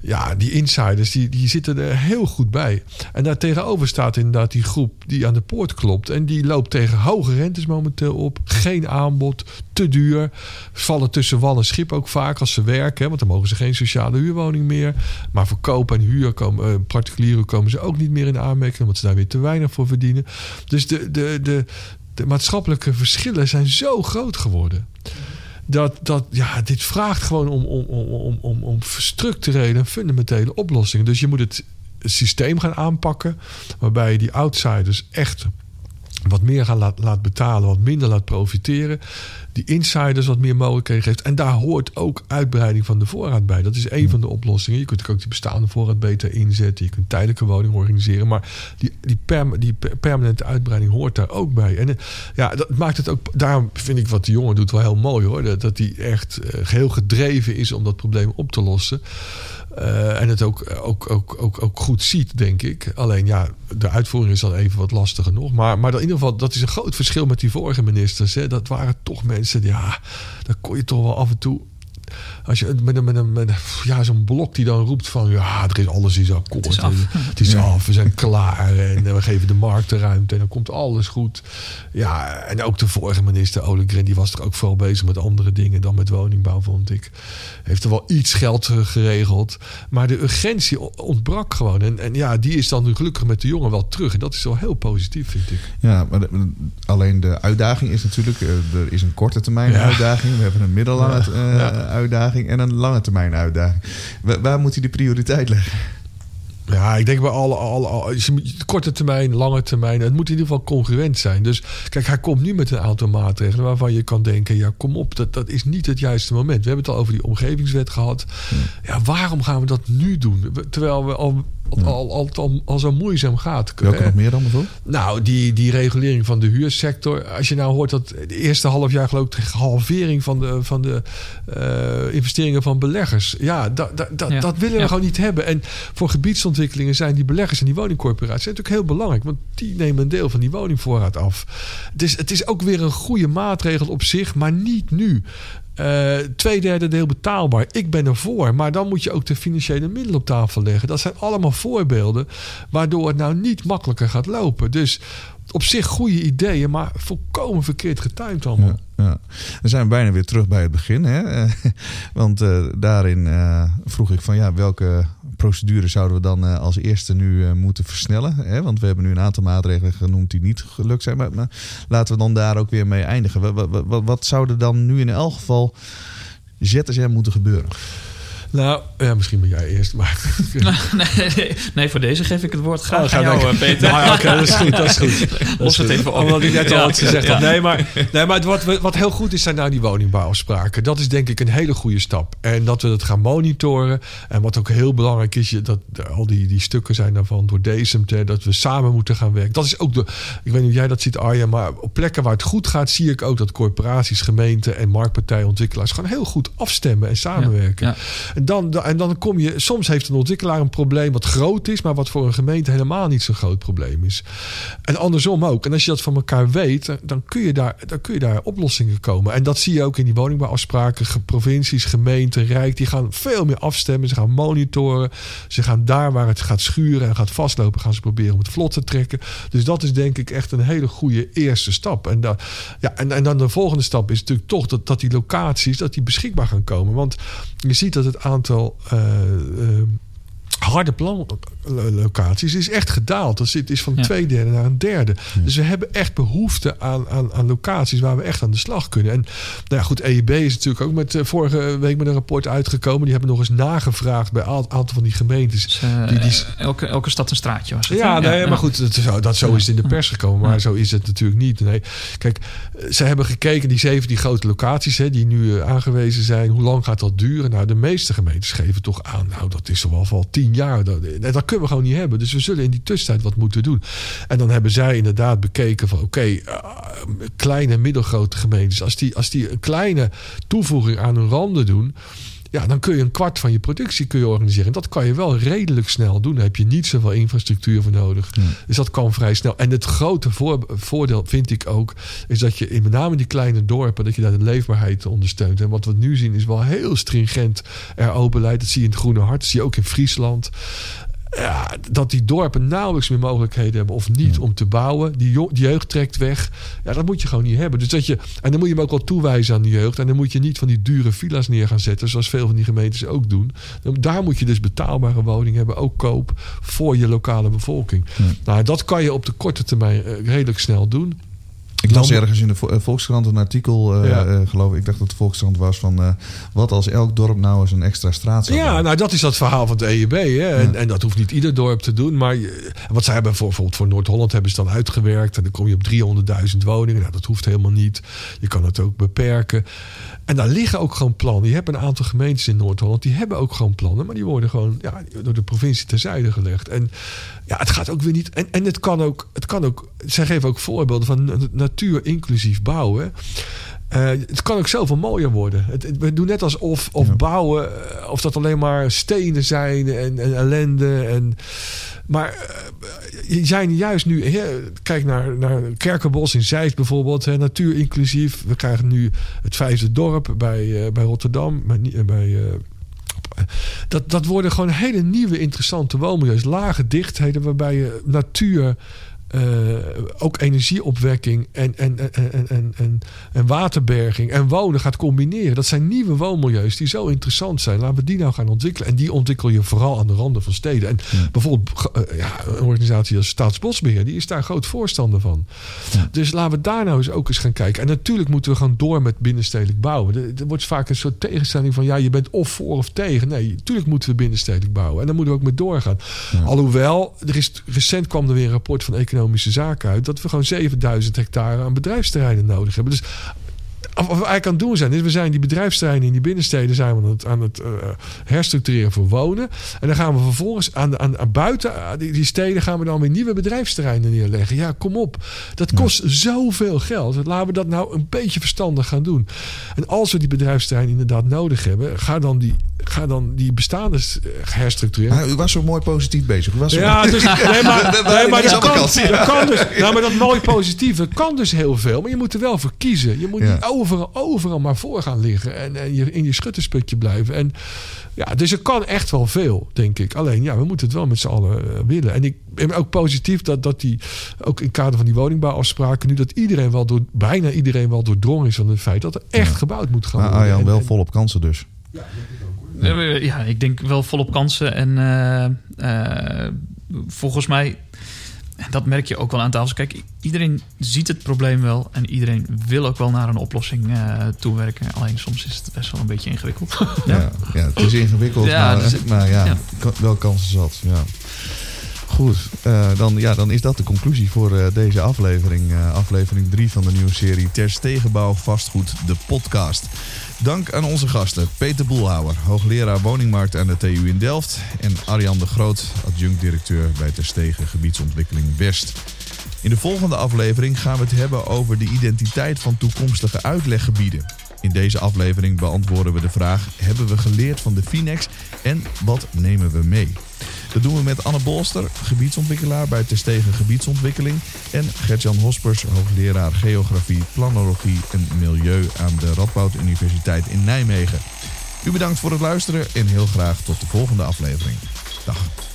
Ja, die insiders die, die zitten er heel goed bij. En daar tegenover staat inderdaad die groep die aan de poort klopt. En die loopt tegen hoge rentes momenteel op. Geen aanbod, te duur. Vallen tussen wal en schip ook vaak als ze werken. Want dan mogen ze geen sociale huurwoning meer. Maar voor koop en huur komen uh, particulieren komen ze ook niet meer in aanmerking. Omdat ze daar weer te weinig voor verdienen. Dus de, de, de, de maatschappelijke verschillen zijn zo groot geworden. Dat, dat ja, dit vraagt gewoon om, om, om, om, om structurele en fundamentele oplossingen. Dus je moet het systeem gaan aanpakken. Waarbij je die outsiders echt wat meer gaan laat, laat betalen, wat minder laat profiteren. Die insiders wat meer mogelijkheden geeft. En daar hoort ook uitbreiding van de voorraad bij. Dat is een van de oplossingen. Je kunt ook die bestaande voorraad beter inzetten. Je kunt tijdelijke woningen organiseren. Maar die, die, perm- die per- permanente uitbreiding hoort daar ook bij. En eh, ja, dat maakt het ook. Daarom vind ik wat de jongen doet wel heel mooi hoor. Dat, dat hij echt eh, heel gedreven is om dat probleem op te lossen. Eh, en het ook, ook, ook, ook, ook goed ziet, denk ik. Alleen ja, de uitvoering is dan even wat lastiger nog. Maar, maar in ieder geval, dat is een groot verschil met die vorige ministers. Hè. Dat waren toch mensen, ja, daar kon je toch wel af en toe. Als je met een, met een, met een- ja, zo'n blok die dan roept van ja, er is alles is akkoord. Het is af. Het is af, we zijn klaar en we geven de markt de ruimte en dan komt alles goed. Ja, en ook de vorige minister Olegren, die was er ook vooral bezig met andere dingen dan met woningbouw, vond ik. Heeft er wel iets geld eh, geregeld, maar de urgentie ontbrak gewoon. En, en ja, die is dan nu gelukkig met de jongen wel terug en dat is wel heel positief, vind ik. Ja, maar de- alleen de uitdaging is natuurlijk... eh, er is een korte termijn Ja. uitdaging. We hebben een middellange Ja. eh, Ja. Uitdaging en een lange termijn uitdaging. Wa- waar moet hij de prioriteit leggen? Ja, ik denk bij alle, alle, alle korte termijn, lange termijn. Het moet in ieder geval congruent zijn. Dus kijk, hij komt nu met een aantal maatregelen waarvan je kan denken: ja, kom op, dat, dat is niet het juiste moment. We hebben het al over die omgevingswet gehad. Ja, waarom gaan we dat nu doen? Terwijl we al, al, al, al, al, al zo moeizaam gaat. Welke Eh, nog meer dan bijvoorbeeld? nou, die, die regulering van de huursector. Als je nou hoort dat de eerste half jaar geloof ik de halvering van de, van de eh, investeringen van beleggers. Ja, da, da, da- Ja. dat willen we Ja. gewoon niet hebben. En voor gebiedsontwikkelingen zijn die beleggers en die woningcorporaties natuurlijk heel belangrijk. Want die nemen een deel van die woningvoorraad af. Dus het is ook weer een goede maatregel op zich, maar niet nu. Eh twee derde deel betaalbaar. Ik ben ervoor. Maar dan moet je ook de financiële middelen op tafel leggen. Dat zijn allemaal voorbeelden waardoor het nou niet makkelijker gaat lopen. Dus op zich goede ideeën, maar volkomen verkeerd getimed allemaal. Ja. Dan zijn we bijna weer terug bij het begin. Hè? Want eh, daarin eh, vroeg ik van ja, welke procedure zouden we dan eh, als eerste nu eh, moeten versnellen? Hè? Want we hebben nu een aantal maatregelen genoemd die niet gelukt zijn. Maar, maar laten we dan daar ook weer mee eindigen. Wat, wat, zou er dan nu in elk geval ZSM moeten gebeuren? Nou, ja, misschien ben jij eerst. Maar... nee, nee, nee, voor deze geef ik het woord graag Oh, aan jou, eh, Peter. Nou ja, Oké, dat is goed. Dat is goed. Dat Los is het even op. Omdat ik net al wat gezegd ja. Nee, maar, nee, maar wat, wat heel goed is, zijn nou die woningbouwafspraken. Dat is denk ik een hele goede stap. En dat we dat gaan monitoren. En wat ook heel belangrijk is, je- dat al die, die stukken zijn daarvan door DSMT, dat we samen moeten gaan werken. Dat is ook de, ik weet niet of jij dat ziet Arjen, maar op plekken waar het goed gaat, zie ik ook dat corporaties, gemeenten en marktpartijen, ontwikkelaars gewoon heel goed afstemmen en samenwerken. Ja, dan, en dan kom je, soms heeft een ontwikkelaar een probleem wat groot is, maar wat voor een gemeente helemaal niet zo'n groot probleem is. En andersom ook. En als je dat van elkaar weet, dan kun je daar, dan kun je daar oplossingen komen. En dat zie je ook in die woningbouwafspraken. Provincies, gemeenten, Rijk, die gaan veel meer afstemmen. Ze gaan monitoren. Ze gaan daar waar het gaat schuren en gaat vastlopen, gaan ze proberen om het vlot te trekken. Dus dat is denk ik echt een hele goede eerste stap. En, ja, en, en dan de volgende stap is natuurlijk toch dat, dat die locaties dat die beschikbaar gaan komen. Want je ziet dat het aantal eh, harde planlocaties is echt gedaald. Dat zit- is van Ja. twee derde naar een derde. Dus we hebben echt behoefte aan, aan, aan locaties waar we echt aan de slag kunnen. En nou ja, goed, EIB is natuurlijk ook met eh, vorige week met een rapport uitgekomen. Die hebben nog eens nagevraagd bij een aantal van die gemeentes. Eh, die, die, elke, elke stad een straatje was het. ja, nee, maar goed, dat, zo, dat, zo is het in de pers gekomen. Maar zo is het natuurlijk niet. Nee. Kijk, eh, ze hebben gekeken, die zeven die grote locaties hè, die nu eh, aangewezen zijn. Hoe lang gaat dat duren? Nou, de meeste gemeentes geven toch aan. Nou, dat is wel wel tien jaar. Dat, en dat kunnen we gewoon niet hebben. Dus we zullen in die tussentijd wat moeten doen. En dan hebben zij inderdaad bekeken van... oké, eh, kleine en middelgrote gemeentes... Als die, als die een kleine toevoeging aan hun randen doen... Ja, dan kun je een kwart van je productie kun je organiseren. En dat kan je wel redelijk snel doen. Daar heb je niet zoveel infrastructuur voor nodig. Dus dat kan vrij snel. En het grote voor- voordeel vind ik ook... is dat je in met name die kleine dorpen... dat je daar de leefbaarheid ondersteunt. En wat we nu zien is wel heel stringent RO-beleid. Dat zie je in het Groene Hart. Dat zie je ook in Friesland ja, dat die dorpen nauwelijks meer mogelijkheden hebben of niet om te bouwen. Die, jeugd trekt weg. Ja, dat moet je gewoon niet hebben. Dus dat je, en dan moet je hem ook wel toewijzen aan de jeugd. En dan moet je niet van die dure villa's neer gaan zetten, zoals veel van die gemeentes ook doen. Daar moet je dus betaalbare woningen hebben, ook koop voor je lokale bevolking. Nou, dat kan je op de korte termijn eh, redelijk snel doen. Ik las ergens in de eh, Volkskrant een artikel, eh, Ja. eh, geloof ik. Ik dacht dat het Volkskrant was van... wat als elk dorp nou eens een extra straat zou Ja, nou dat is dat verhaal van het EEB. Hè? En, en dat hoeft niet ieder dorp te doen. Maar wat zij hebben voor, bijvoorbeeld voor Noord-Holland hebben ze dan uitgewerkt. En dan kom je op 300.000 woningen. Nou, dat hoeft helemaal niet. Je kan het ook beperken. En daar liggen ook gewoon plannen. Je hebt een aantal gemeentes in Noord-Holland. Die hebben ook gewoon plannen. Maar die worden gewoon ja, door de provincie terzijde gelegd. En ja, het gaat ook weer niet. En, en het kan ook. Het kan ook. Zij geven ook voorbeelden van natuur inclusief bouwen. Eh, het kan ook zoveel mooier worden. Het, het- we doen net alsof of bouwen, eh, of dat alleen maar stenen zijn en, en ellende. En, maar eh, je zijn juist nu, kijk naar, naar Kerkenbos in Zeist bijvoorbeeld, hè, natuur inclusief. We krijgen nu het vijfde dorp bij, bij Rotterdam, bij, bij dat, dat worden gewoon hele nieuwe interessante woonmilieus. Lage dichtheden waarbij je natuur, eh, ook energieopwekking en, en, en, en, en, en, en waterberging en wonen gaat combineren. Dat zijn nieuwe woonmilieus die zo interessant zijn. Laten we die nou gaan ontwikkelen. En die ontwikkel je vooral aan de randen van steden. En bijvoorbeeld eh, ja, een organisatie als Staatsbosbeheer, die is daar groot voorstander van. Dus laten we daar nou eens ook eens gaan kijken. En natuurlijk moeten we gaan door met binnenstedelijk bouwen. Er, er wordt vaak een soort tegenstelling van ja, je bent of voor of tegen. Nee, natuurlijk moeten we binnenstedelijk bouwen. En daar moeten we ook mee doorgaan. Alhoewel, er is, recent kwam er weer een rapport van Economische Zaken uit dat we gewoon 7000 hectare aan bedrijfsterreinen nodig hebben. Dus wat we eigenlijk aan het doen zijn, is we zijn die bedrijfsterreinen in die binnensteden zijn we aan het, aan het eh, herstructureren voor wonen. En dan gaan we vervolgens aan, de- aan, aan buiten aan die, die steden gaan we dan weer nieuwe bedrijfsterreinen neerleggen. Ja, kom op. Dat kost zoveel geld. Laten we dat nou een beetje verstandig gaan doen. En als we die bedrijfsterreinen inderdaad nodig hebben, ga dan die, ga dan die bestaande herstructureren. Maar u was zo mooi positief bezig. U was Ja, dus, nee, maar, Dat- nee, maar dat kan, ja. dat kan dus. Nou, maar dat mooi positieve kan dus heel veel. Maar je moet er wel voor kiezen. Je moet Ja. niet overal, overal maar voor gaan liggen. En, en je, in je schuttersputje blijven. En, ja, dus er kan echt wel veel, denk ik. Alleen, ja, we moeten het wel met z'n allen eh, willen. En ik ben ook positief dat, dat die, ook in het kader van die woningbouwafspraken... nu dat iedereen wel door, bijna iedereen wel doordrongen is van het feit... dat er echt gebouwd moet gaan Maar worden. Arjan, En- wel en- volop kansen dus. Eh, Ja, ik denk wel volop kansen. En eh, eh, volgens mij, dat merk je ook wel aan tafel. Kijk, iedereen ziet het probleem wel. En iedereen wil ook wel naar een oplossing eh toewerken. Alleen soms is het best wel een beetje ingewikkeld. Ja, ja het is ingewikkeld, Ja, maar, dus- maar ja, wel kansen zat. Ja. Goed, eh, dan, ja, dan is dat de conclusie voor eh, deze aflevering. eh, aflevering 3 van de nieuwe serie Ter Stegenbouw Vastgoed, de podcast. Dank aan onze gasten Peter Boelhouwer, hoogleraar woningmarkt aan de TU in Delft... en Arjan de Groot, adjunct-directeur bij Ter Stegen Gebiedsontwikkeling West. In de volgende aflevering gaan we het hebben over de identiteit van toekomstige uitleggebieden. In deze aflevering beantwoorden we de vraag: hebben we geleerd van de Finex en wat nemen we mee? Dat doen we met Anne Bolster, gebiedsontwikkelaar bij Terstegen Gebiedsontwikkeling. En Gertjan Hospers, hoogleraar geografie, planologie en milieu aan de Radboud Universiteit in Nijmegen. U bedankt voor het luisteren en heel graag tot de volgende aflevering. Dag.